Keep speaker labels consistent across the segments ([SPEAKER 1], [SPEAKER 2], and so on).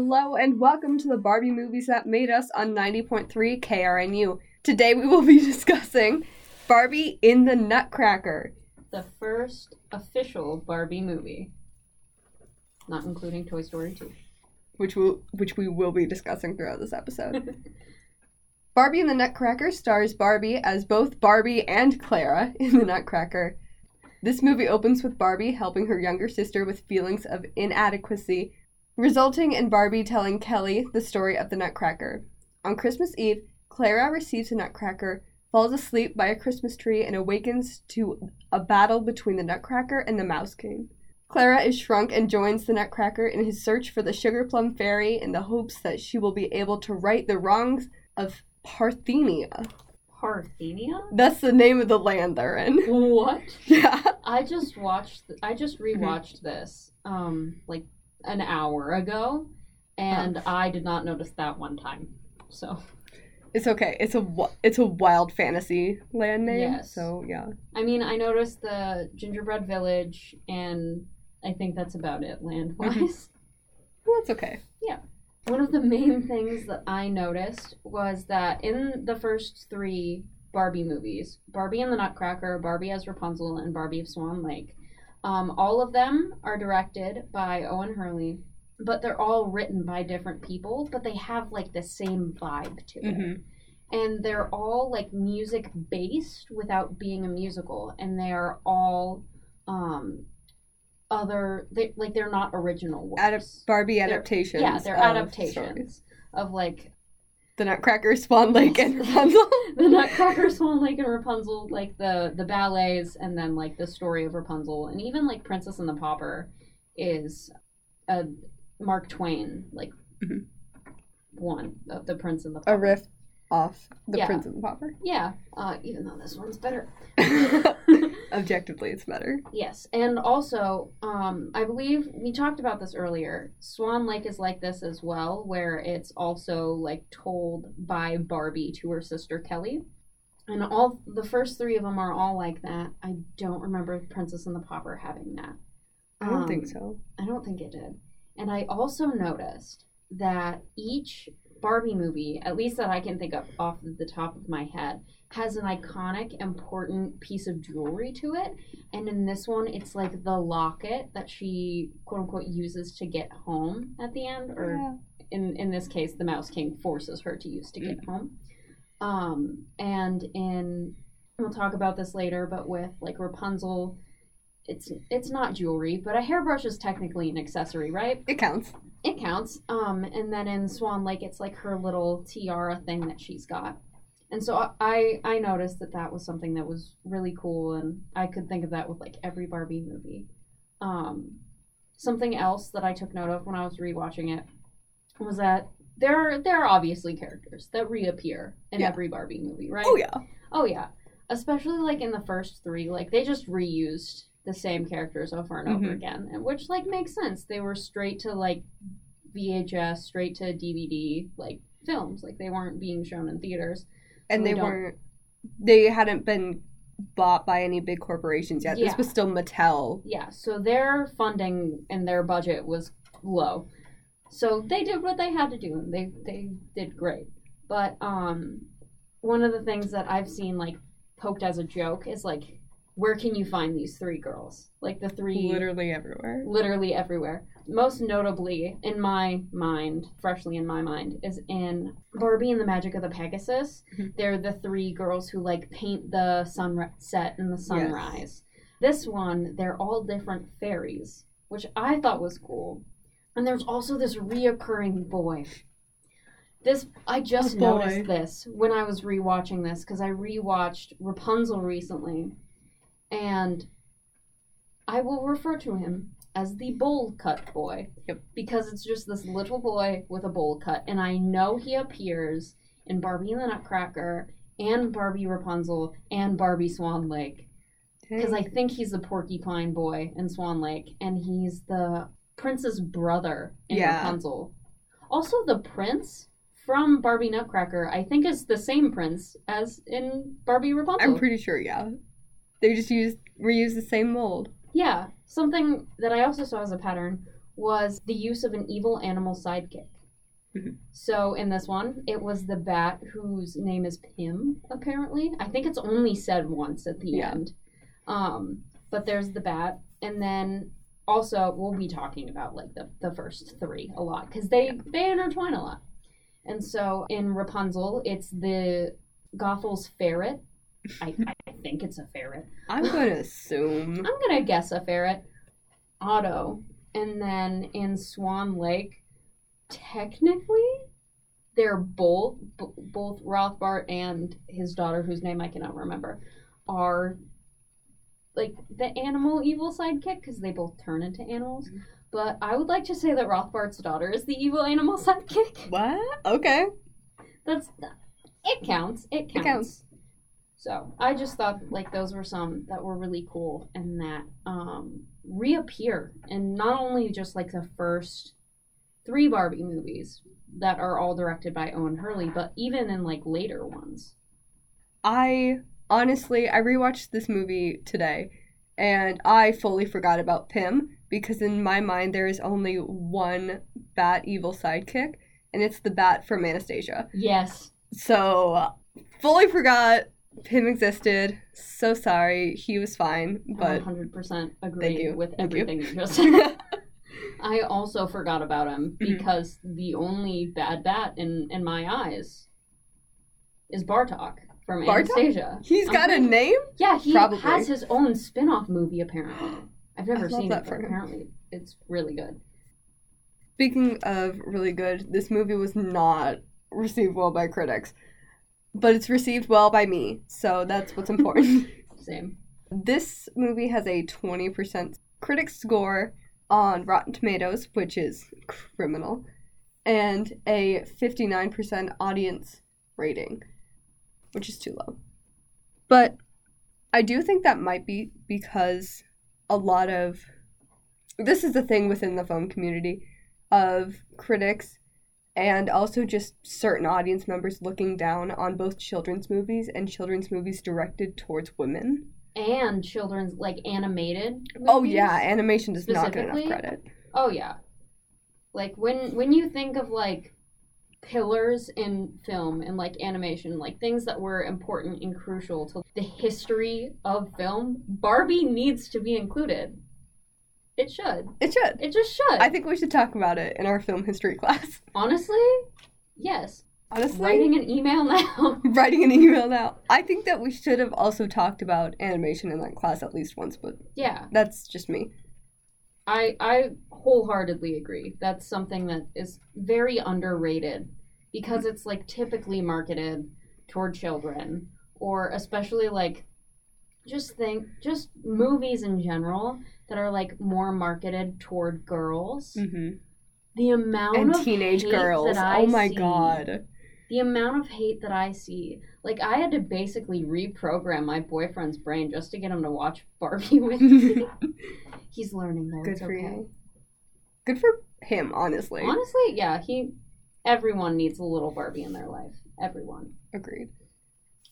[SPEAKER 1] Hello and welcome to the Barbie movies that made us on 90.3 KRNU. Today we will be discussing Barbie in the Nutcracker.
[SPEAKER 2] The first official Barbie movie. Not including Toy Story 2.
[SPEAKER 1] which will which we will be discussing throughout this episode. Barbie in the Nutcracker stars Barbie as both Barbie and Clara in the Nutcracker. This movie opens with Barbie helping her younger sister with feelings of inadequacy, resulting in Barbie telling Kelly the story of the Nutcracker. On Christmas Eve, Clara receives a Nutcracker, falls asleep by a Christmas tree, and awakens to a battle between the Nutcracker and the Mouse King. Clara is shrunk and joins the Nutcracker in his search for the Sugar Plum Fairy in the hopes that she will be able to right the wrongs of Parthenia.
[SPEAKER 2] Parthenia?
[SPEAKER 1] That's the name of the land they're in.
[SPEAKER 2] What?
[SPEAKER 1] Yeah.
[SPEAKER 2] I just watched. th- I just rewatched this, um, like an hour ago, and I did not notice that one time. So,
[SPEAKER 1] It's okay. It's a it's a wild fantasy land name.
[SPEAKER 2] Yes.
[SPEAKER 1] So yeah.
[SPEAKER 2] I mean, I noticed the gingerbread village, and I think that's about it land wise. Mm-hmm.
[SPEAKER 1] Well, it's okay. Yeah.
[SPEAKER 2] One of the main things that I noticed was that in the first three Barbie movies, Barbie and the Nutcracker, Barbie as Rapunzel, and Barbie of Swan Lake, um, all of them are directed by Owen Hurley, but they're all written by different people, but they have like the same vibe to it.
[SPEAKER 1] Mhm.
[SPEAKER 2] And they're all like music based without being a musical, and they are all um, other, they, like they're not original works.
[SPEAKER 1] Adap- Barbie
[SPEAKER 2] They're-
[SPEAKER 1] adaptations.
[SPEAKER 2] Yeah, they're adaptations
[SPEAKER 1] stories.
[SPEAKER 2] of like
[SPEAKER 1] The Nutcracker, Swan Lake, and Rapunzel.
[SPEAKER 2] the Nutcracker, Swan Lake, and Rapunzel, like the the ballets, and then like the story of Rapunzel, and even like Princess and the Pauper is a Mark Twain like
[SPEAKER 1] Mhm.
[SPEAKER 2] one of the Prince and the Pauper.
[SPEAKER 1] a riff off the
[SPEAKER 2] Yeah.
[SPEAKER 1] Prince and the Pauper.
[SPEAKER 2] Yeah, uh, even though this one's better.
[SPEAKER 1] Objectively, it's better.
[SPEAKER 2] Yes, and also, um, I believe we talked about this earlier. Swan Lake is like this as well, where it's also like told by Barbie to her sister Kelly, and all the first three of them are all like that. I don't remember Princess and the Pauper having that.
[SPEAKER 1] I don't
[SPEAKER 2] Um,
[SPEAKER 1] think so.
[SPEAKER 2] I don't think it did. And I also noticed that each Barbie movie, at least that I can think of off the top of my head, has an iconic, important piece of jewelry to it. And in this one, it's like the locket that she quote unquote uses to get home at the end, or
[SPEAKER 1] Yeah.
[SPEAKER 2] in in this case, the Mouse King forces her to use to get home. Um, and in we'll talk about this later, but with like Rapunzel, it's it's not jewelry, but a hairbrush is technically an accessory, right?
[SPEAKER 1] It counts.
[SPEAKER 2] It counts. Um, and then in Swan Lake, it's like her little tiara thing that she's got. And so I I noticed that that was something that was really cool, and I could think of that with like every Barbie movie. Um, something else that I took note of when I was rewatching it was that there are, there are obviously characters that reappear in
[SPEAKER 1] Yeah.
[SPEAKER 2] every Barbie movie, right?
[SPEAKER 1] Oh yeah.
[SPEAKER 2] Oh yeah, especially like in the first three, like they just reused the same characters over and over
[SPEAKER 1] Mhm.
[SPEAKER 2] again, and which like makes sense. They were straight to like VHS, straight to DVD, like films. Like they weren't being shown in theaters.
[SPEAKER 1] And they
[SPEAKER 2] we
[SPEAKER 1] weren't. They hadn't been bought by any big corporations yet.
[SPEAKER 2] Yeah.
[SPEAKER 1] This was still Mattel.
[SPEAKER 2] Yeah, so their funding and their budget was low. So they did what they had to do and they they did great. But um one of the things that I've seen like poked as a joke is like where can you find these three girls? Like the three
[SPEAKER 1] Literally everywhere.
[SPEAKER 2] literally everywhere. Most notably, in my mind, freshly in my mind, is in Barbie and the Magic of the Pegasus.
[SPEAKER 1] Mhm.
[SPEAKER 2] They're the three girls who like paint the sunset and the sunrise. This one, they're all different fairies, which I thought was cool. And there's also this reoccurring boy. This I just
[SPEAKER 1] boy.
[SPEAKER 2] noticed this when I was rewatching this because I rewatched Rapunzel recently, and I will refer to him as the bowl cut boy.
[SPEAKER 1] Yep.
[SPEAKER 2] Because it's just this little boy with a bowl cut, and I know he appears in Barbie and the Nutcracker and Barbie Rapunzel and Barbie Swan Lake because I think he's the porcupine boy in Swan Lake, and he's the prince's brother in
[SPEAKER 1] Yeah.
[SPEAKER 2] Rapunzel. Also, the prince from Barbie Nutcracker, I think, is the same prince as in Barbie Rapunzel.
[SPEAKER 1] I'm pretty sure, yeah. They just used reused the same mold.
[SPEAKER 2] Yeah, something that I also saw as a pattern was the use of an evil animal sidekick.
[SPEAKER 1] Mhm.
[SPEAKER 2] So in this one, it was the bat whose name is Pim, apparently. I think it's only said once at the
[SPEAKER 1] Yeah.
[SPEAKER 2] end. Um, but there's the bat, and then also we'll be talking about like the, the first three a lot because they they intertwine a lot. And so in Rapunzel, it's the Gothel's ferret. I, I think it's a ferret.
[SPEAKER 1] I'm going to assume.
[SPEAKER 2] I'm gonna guess a ferret. Otto, and then in Swan Lake, technically, they're both b- both Rothbart and his daughter, whose name I cannot remember, are like the animal evil sidekick because they both turn into animals. Mm-hmm. But I would like to say that Rothbart's daughter is the evil animal sidekick.
[SPEAKER 1] What? Okay.
[SPEAKER 2] That's it counts. It counts.
[SPEAKER 1] counts.
[SPEAKER 2] So I just thought like those were some that were really cool and that um, reappear and not only just like the first three Barbie movies that are all directed by Owen Hurley, but even in like later ones.
[SPEAKER 1] I honestly, I rewatched this movie today and I fully forgot about Pim because in my mind there is only one bat evil sidekick and it's the bat from Anastasia.
[SPEAKER 2] Yes,
[SPEAKER 1] So, fully forgot Pim existed. So sorry. He was fine, but
[SPEAKER 2] 100% agree
[SPEAKER 1] you.
[SPEAKER 2] with
[SPEAKER 1] Thank you.
[SPEAKER 2] everything you, just said. I also forgot about him
[SPEAKER 1] Mhm.
[SPEAKER 2] because the only bad bat in in my eyes is Bartok from
[SPEAKER 1] Bartok?
[SPEAKER 2] Anastasia.
[SPEAKER 1] he's
[SPEAKER 2] I'm
[SPEAKER 1] got a name?
[SPEAKER 2] Yeah, he
[SPEAKER 1] Probably.
[SPEAKER 2] has his own spin-off movie apparently. I've never
[SPEAKER 1] I
[SPEAKER 2] seen
[SPEAKER 1] that
[SPEAKER 2] it, but apparently it's really good.
[SPEAKER 1] Speaking of really good, this movie was not received well by critics, but it's received well by me, so that's what's important.
[SPEAKER 2] Same.
[SPEAKER 1] this movie has a 20% critic score on Rotten Tomatoes, which is criminal, and a 59% audience rating, which is too low. But I do think that might be because a lot of this is the thing within the film community of critics and also just certain audience members looking down on both children's movies and children's movies directed towards women.
[SPEAKER 2] And children's like animated.
[SPEAKER 1] Oh yeah, animation does not get enough credit.
[SPEAKER 2] Oh yeah. Like when when you think of like pillars in film and like animation, like things that were important and crucial to the history of film, Barbie needs to be included. It should.
[SPEAKER 1] It should.
[SPEAKER 2] It just should.
[SPEAKER 1] I think we should talk about it in our film history class.
[SPEAKER 2] Honestly, yes.
[SPEAKER 1] Honestly,
[SPEAKER 2] Writing an email now.
[SPEAKER 1] writing an email now. I think that we should have also talked about animation in that class at least once, but
[SPEAKER 2] yeah.
[SPEAKER 1] that's just me.
[SPEAKER 2] I I wholeheartedly agree. That's something that is very underrated because it's like typically marketed toward children or especially like just think just movies in general that are like more marketed toward girls.
[SPEAKER 1] Mm-hmm.
[SPEAKER 2] The amount
[SPEAKER 1] And
[SPEAKER 2] of
[SPEAKER 1] teenage
[SPEAKER 2] hate
[SPEAKER 1] girls. Oh my
[SPEAKER 2] see-
[SPEAKER 1] god.
[SPEAKER 2] The amount of hate that I see. Like I had to basically reprogram my boyfriend's brain just to get him to watch Barbie with me. He's learning though.
[SPEAKER 1] Good
[SPEAKER 2] it's
[SPEAKER 1] for
[SPEAKER 2] okay.
[SPEAKER 1] you. Good for him, honestly.
[SPEAKER 2] Honestly, yeah, he everyone needs a little Barbie in their life. Everyone.
[SPEAKER 1] Agreed.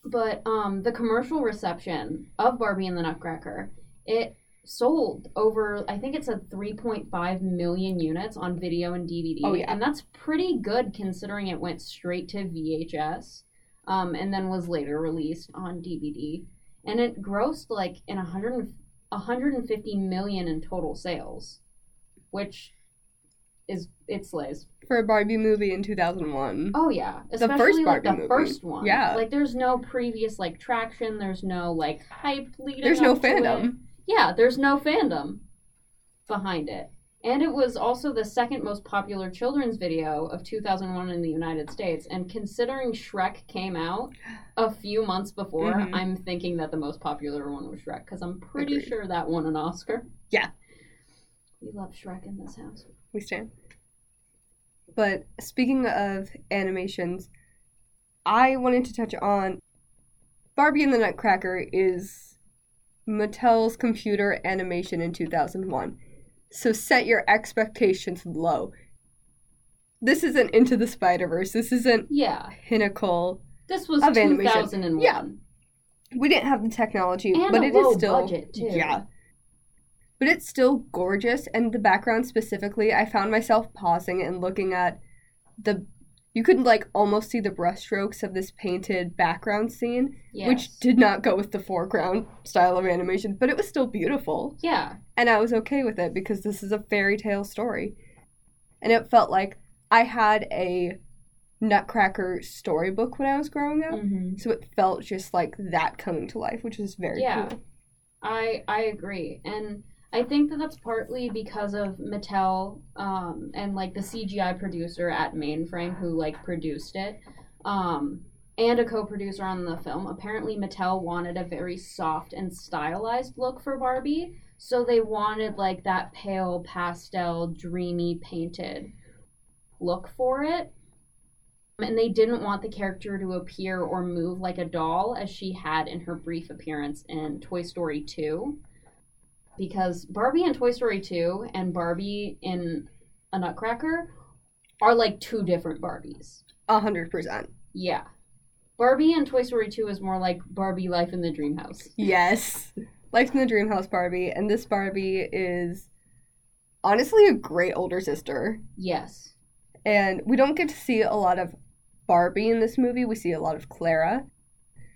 [SPEAKER 2] But um the commercial reception of Barbie and the Nutcracker, it sold over I think it's a 3.5 million units on video and DVD.
[SPEAKER 1] Oh, yeah.
[SPEAKER 2] And that's pretty good considering it went straight to VHS um and then was later released on DVD. And it grossed like in 100 150 million in total sales, which is it slays.
[SPEAKER 1] For a Barbie movie in 2001.
[SPEAKER 2] Oh yeah,
[SPEAKER 1] The
[SPEAKER 2] especially
[SPEAKER 1] first
[SPEAKER 2] like
[SPEAKER 1] Barbie
[SPEAKER 2] the
[SPEAKER 1] movie.
[SPEAKER 2] first one.
[SPEAKER 1] Yeah.
[SPEAKER 2] like there's no previous like traction. There's no like hype leading.
[SPEAKER 1] There's no
[SPEAKER 2] up to it.
[SPEAKER 1] fandom.
[SPEAKER 2] Yeah, there's no fandom behind it, and it was also the second most popular children's video of 2001 in the United States. And considering Shrek came out a few months before,
[SPEAKER 1] Mhm.
[SPEAKER 2] I'm thinking that the most popular one was Shrek because I'm pretty
[SPEAKER 1] Agreed.
[SPEAKER 2] sure that won an Oscar.
[SPEAKER 1] Yeah.
[SPEAKER 2] we love Shrek in this house.
[SPEAKER 1] We stand. But speaking of animations, I wanted to touch on Barbie and the Nutcracker is Mattel's computer animation in 2001. So set your expectations low. This isn't Into the Spider Verse. This isn't
[SPEAKER 2] Yeah,
[SPEAKER 1] pinnacle.
[SPEAKER 2] this was
[SPEAKER 1] Of animation.
[SPEAKER 2] 2001.
[SPEAKER 1] Yeah. We didn't have the technology,
[SPEAKER 2] And
[SPEAKER 1] but it is still
[SPEAKER 2] budget, too.
[SPEAKER 1] yeah. but it's still gorgeous. And the background specifically, I found myself pausing and looking at the. You could like almost see the brushstrokes of this painted background scene,
[SPEAKER 2] Yes.
[SPEAKER 1] which did not go with the foreground style of animation, but it was still beautiful.
[SPEAKER 2] Yeah.
[SPEAKER 1] And I was okay with it because this is a fairy tale story. And it felt like I had a Nutcracker storybook when I was growing up.
[SPEAKER 2] hmm
[SPEAKER 1] So it felt just like that coming to life, which is very
[SPEAKER 2] Yeah.
[SPEAKER 1] cool.
[SPEAKER 2] I I agree, and I think that that's partly because of Mattel um, and like the CGI producer at Mainframe who like produced it, um, and a co-producer on the film. Apparently, Mattel wanted a very soft and stylized look for Barbie, so they wanted like that pale pastel, dreamy painted look for it. And they didn't want the character to appear or move like a doll as she had in her brief appearance in Toy Story 2. Because Barbie in Toy Story 2 and Barbie in a Nutcracker are like two different Barbies.
[SPEAKER 1] A hundred percent.
[SPEAKER 2] Yeah. Barbie in Toy Story 2 is more like Barbie Life in the Dream House.
[SPEAKER 1] Yes. Life in the Dreamhouse Barbie, and this Barbie is honestly a great older sister.
[SPEAKER 2] Yes.
[SPEAKER 1] And we don't get to see a lot of Barbie in this movie. We see a lot of Clara,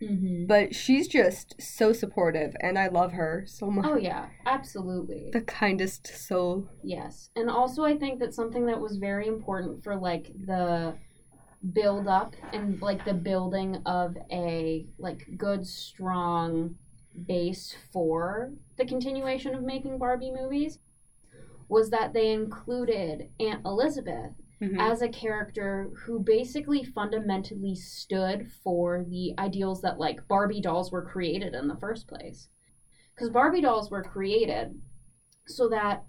[SPEAKER 2] hmm
[SPEAKER 1] but she's just so supportive, and I love her so much.
[SPEAKER 2] Oh, yeah. Absolutely.
[SPEAKER 1] The kindest soul.
[SPEAKER 2] Yes. And also I think that something that was very important for like the build up and like the building of a like good strong base for the continuation of making Barbie movies was that they included Aunt Elizabeth
[SPEAKER 1] Mhm.
[SPEAKER 2] as a character who basically fundamentally stood for the ideals that like Barbie dolls were created in the first place. Cuz Barbie dolls were created so that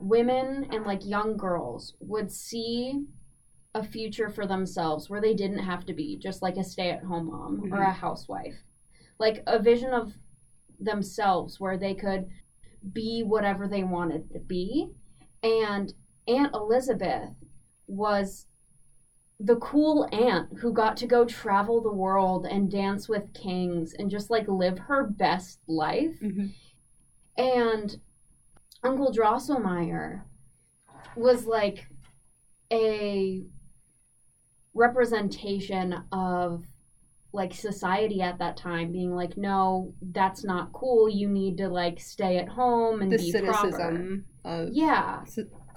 [SPEAKER 2] women and like young girls would see a future for themselves where they didn't have to be just like a stay-at-home mom or
[SPEAKER 1] Mhm.
[SPEAKER 2] a housewife. Like a vision of themselves where they could be whatever they wanted to be. And Aunt Elizabeth was the cool aunt who got to go travel the world and dance with kings and just like live her best life.
[SPEAKER 1] Mhm.
[SPEAKER 2] And Uncle Drosselmeyer was like a representation of like society at that time being like no that's not cool you need to like stay at home and
[SPEAKER 1] The
[SPEAKER 2] be proper
[SPEAKER 1] cynicism of
[SPEAKER 2] yeah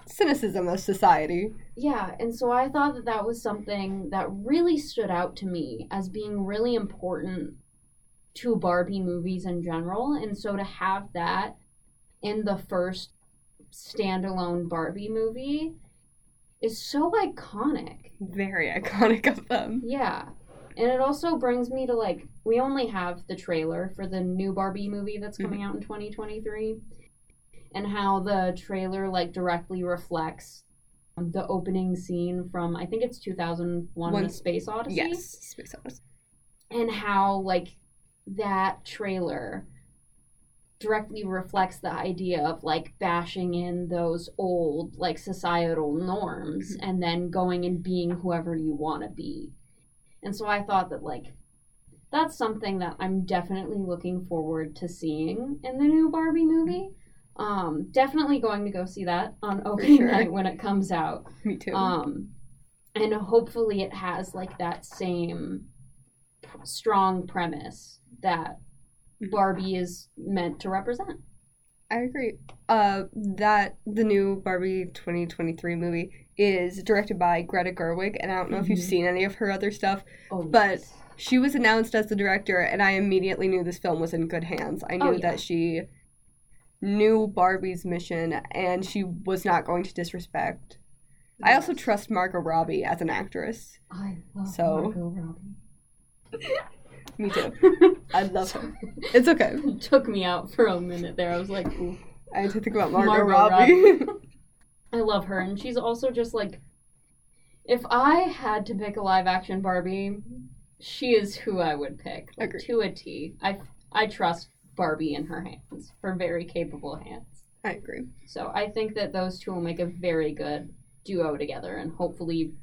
[SPEAKER 1] cynicism of society.
[SPEAKER 2] yeah and so i thought that that was something that really stood out to me as being really important to barbie movies in general and so to have that in the first standalone barbie movie is so iconic
[SPEAKER 1] Very iconic of them.
[SPEAKER 2] yeah. And it also brings me to like we only have the trailer for the new Barbie movie that's mm-hmm. coming out in 2023 and how the trailer like directly reflects the opening scene from I think it's 2001
[SPEAKER 1] One-
[SPEAKER 2] A Space Odyssey
[SPEAKER 1] Yes. Space Odyssey.
[SPEAKER 2] and how like that trailer directly reflects the idea of like bashing in those old like societal norms mm-hmm. and then going and being whoever you want to be and so i thought that like that's something that i'm definitely looking forward to seeing in the new barbie movie um definitely going to go see that on opening
[SPEAKER 1] sure.
[SPEAKER 2] night when it comes out
[SPEAKER 1] Me too.
[SPEAKER 2] um and hopefully it has like that same strong premise that
[SPEAKER 1] Mhm.
[SPEAKER 2] barbie is meant to represent
[SPEAKER 1] I agree. Uh, that the new Barbie 2023 movie is directed by Greta Gerwig, and I don't know if you've
[SPEAKER 2] Mhm.
[SPEAKER 1] seen any of her other stuff.
[SPEAKER 2] oh
[SPEAKER 1] But-
[SPEAKER 2] yes.
[SPEAKER 1] She was announced as the director, and I immediately knew this film was in good hands. I knew
[SPEAKER 2] Oh, yeah.
[SPEAKER 1] that she knew Barbie's mission, and she was not going to disrespect. I also trust Margot Robbie as an actress.
[SPEAKER 2] i love
[SPEAKER 1] So-
[SPEAKER 2] Margot Robbie.
[SPEAKER 1] Me too. I love her. It's okay.
[SPEAKER 2] It took me out for a minute there i was like Ooh.
[SPEAKER 1] I had to think about Margot,
[SPEAKER 2] Margot
[SPEAKER 1] Robbie.
[SPEAKER 2] i love her and she's also just like if i had to pick a live action barbie she is who i would pick like,
[SPEAKER 1] Agreed.
[SPEAKER 2] to a t i i trust barbie in her hands her very capable hands
[SPEAKER 1] I agree.
[SPEAKER 2] So I think that those two will make a very good duo together and hopefully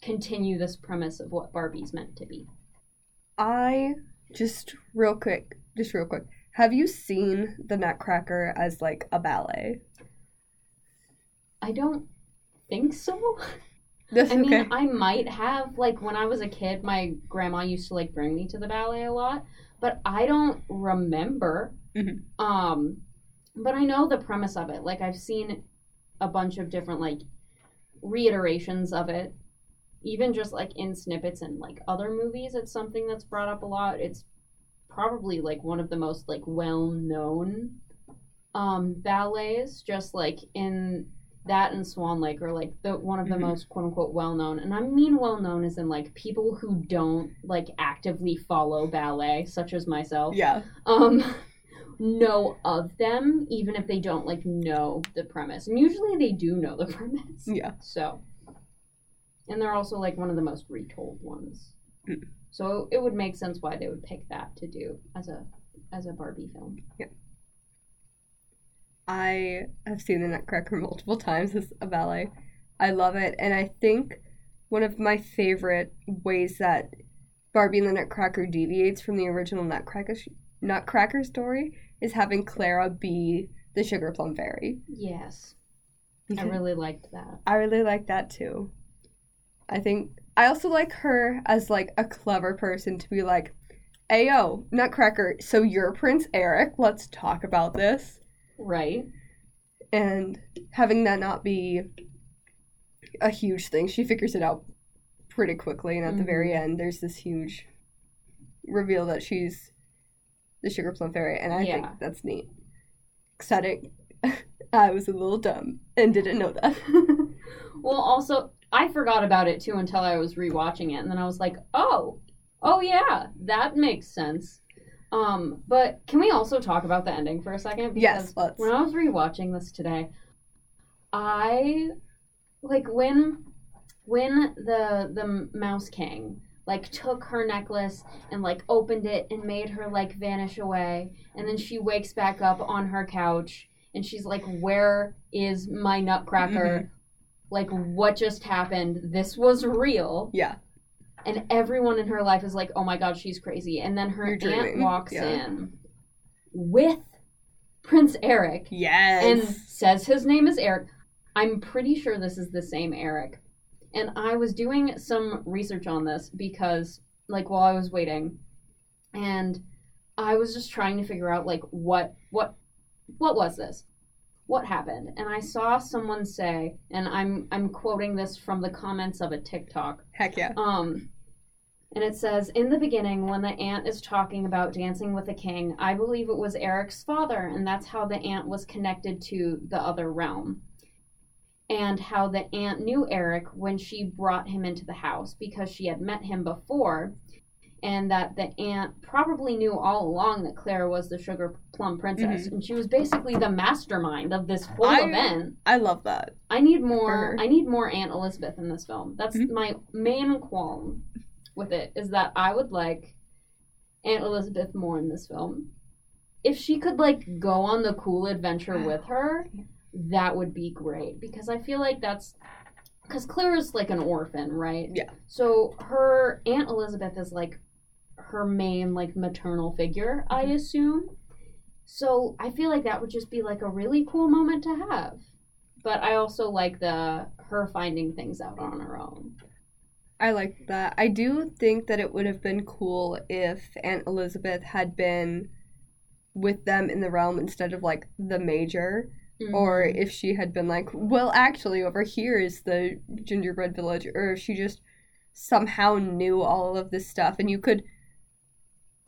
[SPEAKER 2] continue this premise of what Barbie's meant to be.
[SPEAKER 1] I just real quick, just real quick, Have you seen the Nutcracker as like a ballet?
[SPEAKER 2] I don't think so.
[SPEAKER 1] That's
[SPEAKER 2] I mean,
[SPEAKER 1] okay.
[SPEAKER 2] I might have like when I was a kid, my grandma used to like bring me to the ballet a lot, but I don't remember.
[SPEAKER 1] Mhm.
[SPEAKER 2] Um, but I know the premise of it. Like I've seen a bunch of different like reiterations of it, even just like in snippets and like other movies. It's something that's brought up a lot. It's probably like one of the most like well known um ballets, just like in that and Swan Lake are like the one of the
[SPEAKER 1] Mhm.
[SPEAKER 2] most quote unquote well known, and I mean well known as in like people who don't like actively follow ballet, such as myself,
[SPEAKER 1] yeah.
[SPEAKER 2] um, know of them, even if they don't like know the premise, and usually they do know the premise.
[SPEAKER 1] Yeah.
[SPEAKER 2] So, and they're also like one of the most retold ones.
[SPEAKER 1] Mm.
[SPEAKER 2] So it would make sense why they would pick that to do as a as a Barbie film.
[SPEAKER 1] I have seen the Nutcracker multiple times as a ballet. I love it, and I think one of my favorite ways that Barbie and the Nutcracker deviates from the original Nutcracker Nutcracker story is having Clara be the Sugar Plum Fairy.
[SPEAKER 2] Yes, I really liked that.
[SPEAKER 1] I really like that too. I think I also like her as like a clever person to be like, "Ayo, Nutcracker, so you're Prince Eric. Let's talk about this."
[SPEAKER 2] Right.
[SPEAKER 1] And having that not be a huge thing, she figures it out pretty quickly. And at the very mm-hmm. end, there's this huge reveal that she's the Sugar Plum Fairy, and I think that's neat. Exciting. I was a little dumb and didn't know that.
[SPEAKER 2] Well, also, I forgot about it too until I was rewatching it, and then I was like, oh, oh yeah, that makes sense. Um, but can we also talk about the ending for a second?
[SPEAKER 1] Yes, let's.
[SPEAKER 2] When I was rewatching this today, I like when when the the mouse king like took her necklace and like opened it and made her like vanish away and then she wakes back up on her couch and she's like where is my nutcracker like what just happened this was real
[SPEAKER 1] yeah.
[SPEAKER 2] And everyone in her life is like oh my god she's crazy and then her
[SPEAKER 1] You're
[SPEAKER 2] aunt
[SPEAKER 1] dreaming,
[SPEAKER 2] walks
[SPEAKER 1] yeah.
[SPEAKER 2] in with prince eric
[SPEAKER 1] Yes.
[SPEAKER 2] and says his name is Eric. I'm pretty sure this is the same Eric. And I was doing some research on this because, like, while I was waiting, and I was just trying to figure out, like, what, what, what was this? What happened? And I saw someone say, and I'm, I'm quoting this from the comments of a TikTok.
[SPEAKER 1] Heck yeah.
[SPEAKER 2] Um, and it says, In the beginning, when the aunt is talking about dancing with the king, I believe it was Eric's father, and that's how the aunt was connected to the other realm. And how the aunt knew Eric when she brought him into the house because she had met him before, and that the aunt probably knew all along that Clara was the sugar plum princess, and she was basically the mastermind of this whole
[SPEAKER 1] I-
[SPEAKER 2] event.
[SPEAKER 1] I love that.
[SPEAKER 2] I need more. I need more Aunt Elizabeth in this film. That's
[SPEAKER 1] Mhm.
[SPEAKER 2] my main qualm with it is that I would like Aunt Elizabeth more in this film. If she could like go on the cool adventure with her, that would be great because I feel like that's because Claire is like an orphan, right?
[SPEAKER 1] Yeah.
[SPEAKER 2] So her Aunt Elizabeth is like her main like maternal figure, I assume. So I feel like that would just be like a really cool moment to have. But I also like the her finding things out on her own.
[SPEAKER 1] I like that. I do think that it would have been cool if Aunt Elizabeth had been with them in the realm instead of like the major, or
[SPEAKER 2] Mhm.
[SPEAKER 1] if she had been like, well, actually, over here is the gingerbread village, or if she just somehow knew all of this stuff, and you could,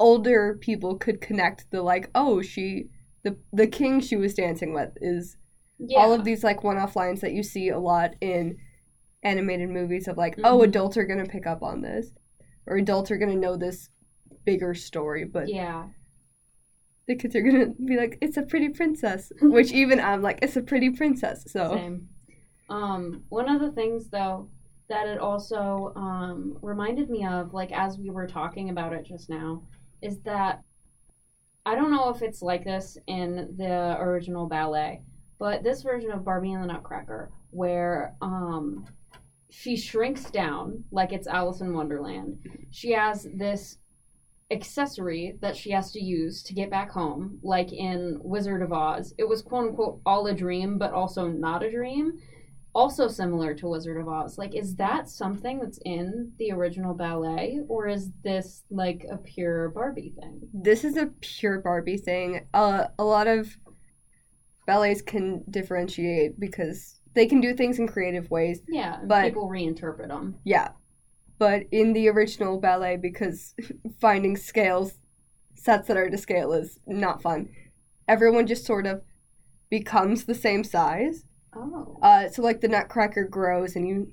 [SPEAKER 1] older people could connect the like, oh, she, the the king she was dancing with is
[SPEAKER 2] yeah.
[SPEAKER 1] all of these like one-off lines that you see a lot in animated movies of like oh
[SPEAKER 2] Mhm.
[SPEAKER 1] adults are gonna pick up on this or adults are gonna know this bigger story but
[SPEAKER 2] yeah.
[SPEAKER 1] the kids are gonna be like it's a pretty princess which even i'm like it's a pretty princess so
[SPEAKER 2] Same. Um, one of the things though that it also um, reminded me of, like as we were talking about it just now, is that I don't know if it's like this in the original ballet, but this version of Barbie and the Nutcracker, where um, she shrinks down like it's Alice in Wonderland. She has this accessory that she has to use to get back home, like in Wizard of Oz. It was quote unquote all a dream, but also not a dream. Also similar to Wizard of Oz. Like, is that something that's in the original ballet, or is this like a pure Barbie thing?
[SPEAKER 1] This is a pure Barbie thing. Uh, a lot of ballets can differentiate because they can do things in creative ways.
[SPEAKER 2] Yeah,
[SPEAKER 1] But-
[SPEAKER 2] people reinterpret them.
[SPEAKER 1] Yeah. But in the original ballet, because finding scales, sets that are to scale is not fun, everyone just sort of becomes the same size.
[SPEAKER 2] Oh.
[SPEAKER 1] Uh, so like the nutcracker grows and you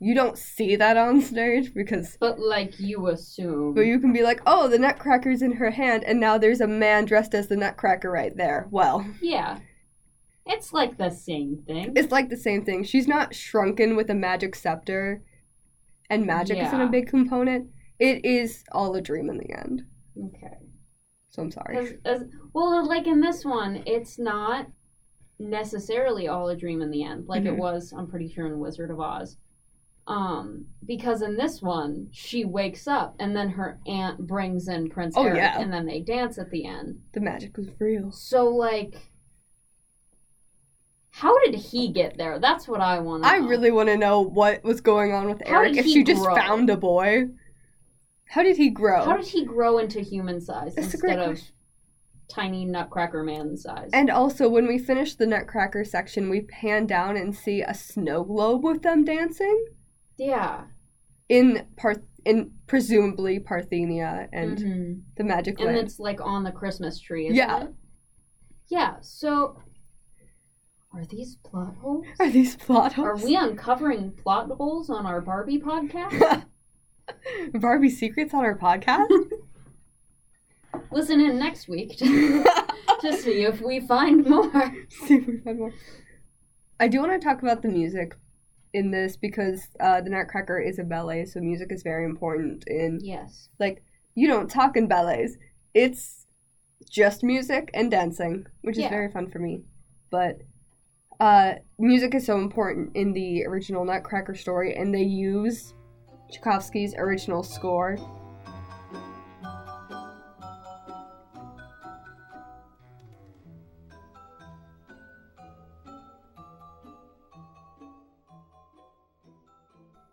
[SPEAKER 1] you don't see that on stage because
[SPEAKER 2] But like you assume.
[SPEAKER 1] but you can be like, oh, the nutcracker's in her hand, and now there's a man dressed as the nutcracker right there. Well,
[SPEAKER 2] Yeah. It's like the same thing.
[SPEAKER 1] it's like the same thing. She's not shrunken with a magic scepter, and magic isn't a big component. It is all a dream in the end.
[SPEAKER 2] Okay.
[SPEAKER 1] So I'm sorry.
[SPEAKER 2] As, as, well, like in this one, it's not necessarily all a dream in the end, like it
[SPEAKER 1] Mhm.
[SPEAKER 2] was, I'm pretty sure, in Wizard of Oz. Um, because in this one, she wakes up and then her aunt brings in Prince
[SPEAKER 1] Oh,
[SPEAKER 2] Eric,
[SPEAKER 1] yeah.
[SPEAKER 2] and then they dance at the end.
[SPEAKER 1] The magic was real.
[SPEAKER 2] So, like, how did he get there? That's what I want to
[SPEAKER 1] I
[SPEAKER 2] know.
[SPEAKER 1] really want to know what was going on with
[SPEAKER 2] How
[SPEAKER 1] Eric. If
[SPEAKER 2] he
[SPEAKER 1] she just found a boy, how did he grow?
[SPEAKER 2] How did he grow into human size
[SPEAKER 1] That's
[SPEAKER 2] instead of. Tiny Nutcracker man size?
[SPEAKER 1] And also, when we finish the Nutcracker section, we pan down and see a snow globe with them dancing
[SPEAKER 2] yeah.
[SPEAKER 1] in Parth in presumably Parthenia and
[SPEAKER 2] Mhm.
[SPEAKER 1] the Magic
[SPEAKER 2] and
[SPEAKER 1] Land.
[SPEAKER 2] it's like on the Christmas tree, isn't
[SPEAKER 1] Yeah.
[SPEAKER 2] it? Yeah. So, are these plot holes?
[SPEAKER 1] Are these plot holes?
[SPEAKER 2] Are we uncovering plot holes on our Barbie podcast?
[SPEAKER 1] Barbie secrets on our podcast?
[SPEAKER 2] Listen in next week to, to see if we find more.
[SPEAKER 1] See if we find more. I do want to talk about the music in this because uh, the Nutcracker is a ballet, so music is very important in
[SPEAKER 2] Yes.
[SPEAKER 1] like you don't talk in ballets. It's just music and dancing, which is
[SPEAKER 2] Yeah.
[SPEAKER 1] very fun for me. But uh, music is so important in the original Nutcracker story, and they use Tchaikovsky's original score.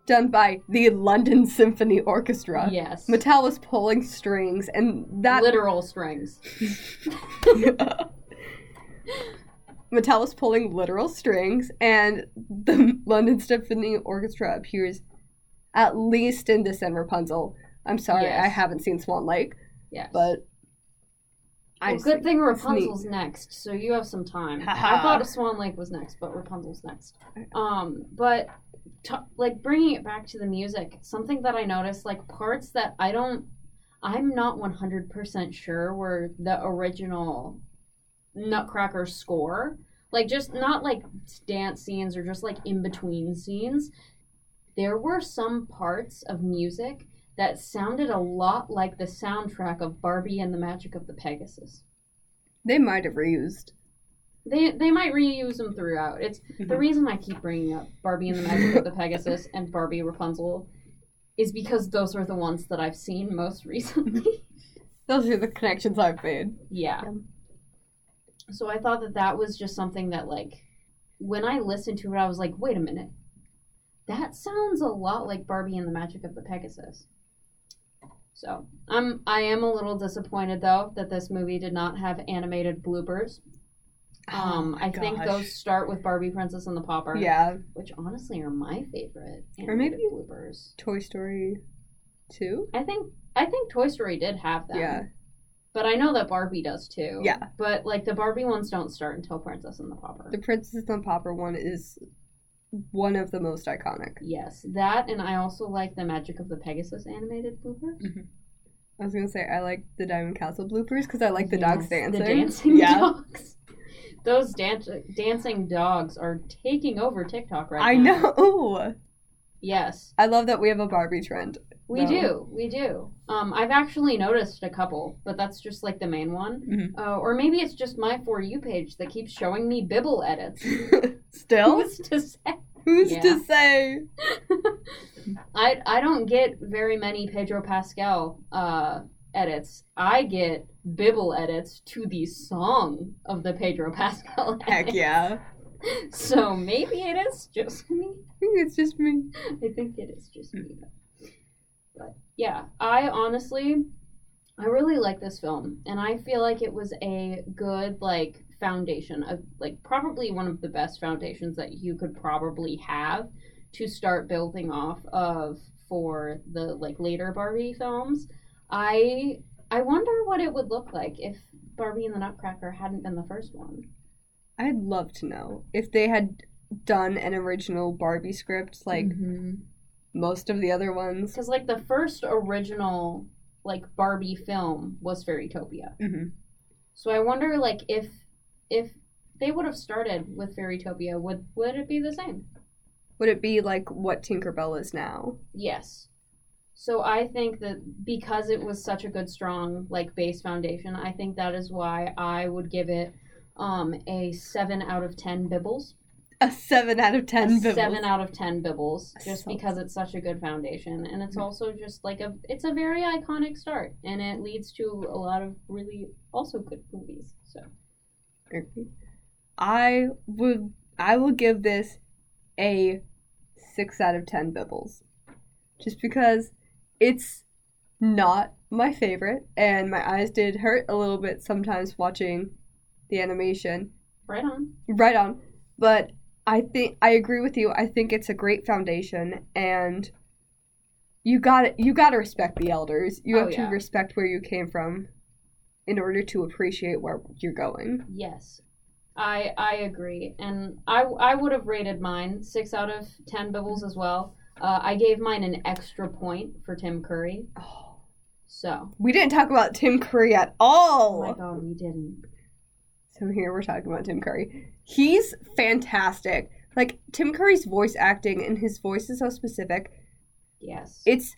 [SPEAKER 1] Done by the London Symphony Orchestra.
[SPEAKER 2] Yes.
[SPEAKER 1] Mattel was pulling strings, and that
[SPEAKER 2] Literal strings.
[SPEAKER 1] Mattel was pulling literal strings, and the London Symphony Orchestra appears at least in this and Rapunzel. I'm sorry,
[SPEAKER 2] Yes.
[SPEAKER 1] I haven't seen Swan Lake,
[SPEAKER 2] Yes.
[SPEAKER 1] but
[SPEAKER 2] well, good thing. Rapunzel's next, so you have some time. I thought Swan Lake was next, but Rapunzel's next. Um, but t- like bringing it back to the music, something that I noticed, like parts that I don't, I'm not 100% sure were the original Nutcracker score. Like just not like dance scenes or just like in between scenes. There were some parts of music that sounded a lot like the soundtrack of Barbie and the Magic of the Pegasus.
[SPEAKER 1] They might have reused.
[SPEAKER 2] They they might reuse them throughout. It's the reason I keep bringing up Barbie and the Magic of the Pegasus and Barbie Rapunzel is because those are the ones that I've seen most recently.
[SPEAKER 1] Those are the connections I've made.
[SPEAKER 2] yeah.
[SPEAKER 1] Yeah.
[SPEAKER 2] So I thought that that was just something that like when I listened to it I was like, "Wait a minute. That sounds a lot like Barbie and the Magic of the Pegasus." So, I'm I am a little disappointed though that this movie did not have animated bloopers. Um,
[SPEAKER 1] Oh
[SPEAKER 2] I think those start with Barbie Princess and the Pauper.
[SPEAKER 1] Yeah,
[SPEAKER 2] which honestly are my favorite
[SPEAKER 1] Or maybe-
[SPEAKER 2] bloopers.
[SPEAKER 1] Toy Story 2?
[SPEAKER 2] I think I think Toy Story did have them.
[SPEAKER 1] Yeah.
[SPEAKER 2] But I know that Barbie does too.
[SPEAKER 1] Yeah.
[SPEAKER 2] But like the Barbie ones don't start until Princess and the Pauper.
[SPEAKER 1] The Princess and the Pauper one is one of the most iconic.
[SPEAKER 2] yes, that and I also like the Magic of the Pegasus animated bloopers. Mm-hmm.
[SPEAKER 1] I was gonna say I like the Diamond Castle bloopers because I like the dogs dancing.
[SPEAKER 2] The dancing
[SPEAKER 1] yeah,
[SPEAKER 2] dogs. Those dan- dancing dogs are taking over TikTok right
[SPEAKER 1] I
[SPEAKER 2] now.
[SPEAKER 1] I know.
[SPEAKER 2] Yes.
[SPEAKER 1] I love that we have a Barbie trend.
[SPEAKER 2] We
[SPEAKER 1] No.
[SPEAKER 2] do, we do. Um, I've actually noticed a couple, but that's just like the main one.
[SPEAKER 1] Mhm.
[SPEAKER 2] Uh, or maybe it's just my for you page that keeps showing me Bibble edits.
[SPEAKER 1] Still,
[SPEAKER 2] Who's to say?
[SPEAKER 1] who's
[SPEAKER 2] Yeah.
[SPEAKER 1] to say?
[SPEAKER 2] I I don't get very many Pedro Pascal uh, edits. I get Bibble edits to the song of the Pedro Pascal.
[SPEAKER 1] Heck yeah.
[SPEAKER 2] So maybe it is just me.
[SPEAKER 1] I think it's just me.
[SPEAKER 2] I think it is just me. But yeah, I honestly, I really like this film, and I feel like it was a good like foundation of like probably one of the best foundations that you could probably have to start building off of for the like later Barbie films. I I wonder what it would look like if Barbie and the Nutcracker hadn't been the first one.
[SPEAKER 1] I'd love to know if they had done an original Barbie script like mm-hmm. Most of the other ones.
[SPEAKER 2] Because like the first original like Barbie film was Fairytopia.
[SPEAKER 1] hmm
[SPEAKER 2] So I wonder like if if they would have started with Fairytopia, would would it be the same?
[SPEAKER 1] Would it be like what Tinkerbell is now?
[SPEAKER 2] Yes. So I think that because it was such a good strong like base foundation, I think that is why I would give it um a 7 out of 10 bibbles.
[SPEAKER 1] A seven out of ten. Bibbles.
[SPEAKER 2] 7 out of 10 bibbles just
[SPEAKER 1] So-
[SPEAKER 2] because it's such a good foundation and it's
[SPEAKER 1] Mhm.
[SPEAKER 2] also just like a it's a very iconic start and it leads to a lot of really also good movies. So
[SPEAKER 1] I would. I will give this a six out of ten Bibbles, just because it's not my favorite, and my eyes did hurt a little bit sometimes watching the animation.
[SPEAKER 2] right on.
[SPEAKER 1] Right on. But I think I agree with you. I think it's a great foundation and you got you got to respect the elders. You
[SPEAKER 2] Oh,
[SPEAKER 1] have to respect where you came from in order to appreciate where you're going.
[SPEAKER 2] Yes. I I agree, and I I would have rated mine six out of ten bibbles as well. Uh, I gave mine an extra point for Tim Curry.
[SPEAKER 1] Oh,
[SPEAKER 2] So,
[SPEAKER 1] we didn't talk about Tim Curry at
[SPEAKER 2] oh
[SPEAKER 1] all.
[SPEAKER 2] my god, we didn't.
[SPEAKER 1] so here we're talking about Tim Curry. He's fantastic. Like Tim Curry's voice acting and his voice is so specific.
[SPEAKER 2] Yes.
[SPEAKER 1] It's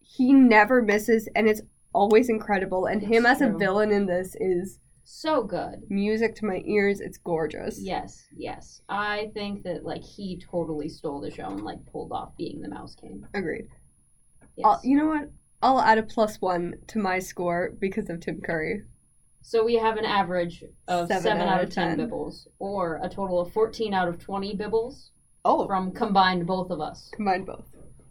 [SPEAKER 1] he never misses and it's always incredible and him
[SPEAKER 2] It's
[SPEAKER 1] as a villain in this is
[SPEAKER 2] so good.
[SPEAKER 1] music to my ears. It's gorgeous.
[SPEAKER 2] Yes, yes. I think that like he totally stole the show and like pulled off being the Mouse King.
[SPEAKER 1] Agreed.
[SPEAKER 2] Yes.
[SPEAKER 1] I'll, you know what? I'll add a plus one to my score because of Tim Curry.
[SPEAKER 2] So we have an average of
[SPEAKER 1] Seven
[SPEAKER 2] seven,
[SPEAKER 1] out of
[SPEAKER 2] of ten
[SPEAKER 1] 10.
[SPEAKER 2] bibbles, or a total of fourteen out of twenty bibbles
[SPEAKER 1] Oh,
[SPEAKER 2] from combined both of us.
[SPEAKER 1] Combined both.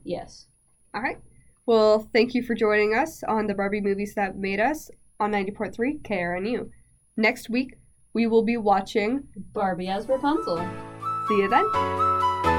[SPEAKER 2] Yes.
[SPEAKER 1] All right. Well, thank you for joining us on the Barbie movies that made us on 90.3 KRNU. Next week, we will be watching.
[SPEAKER 2] Barbie as Rapunzel.
[SPEAKER 1] See you then.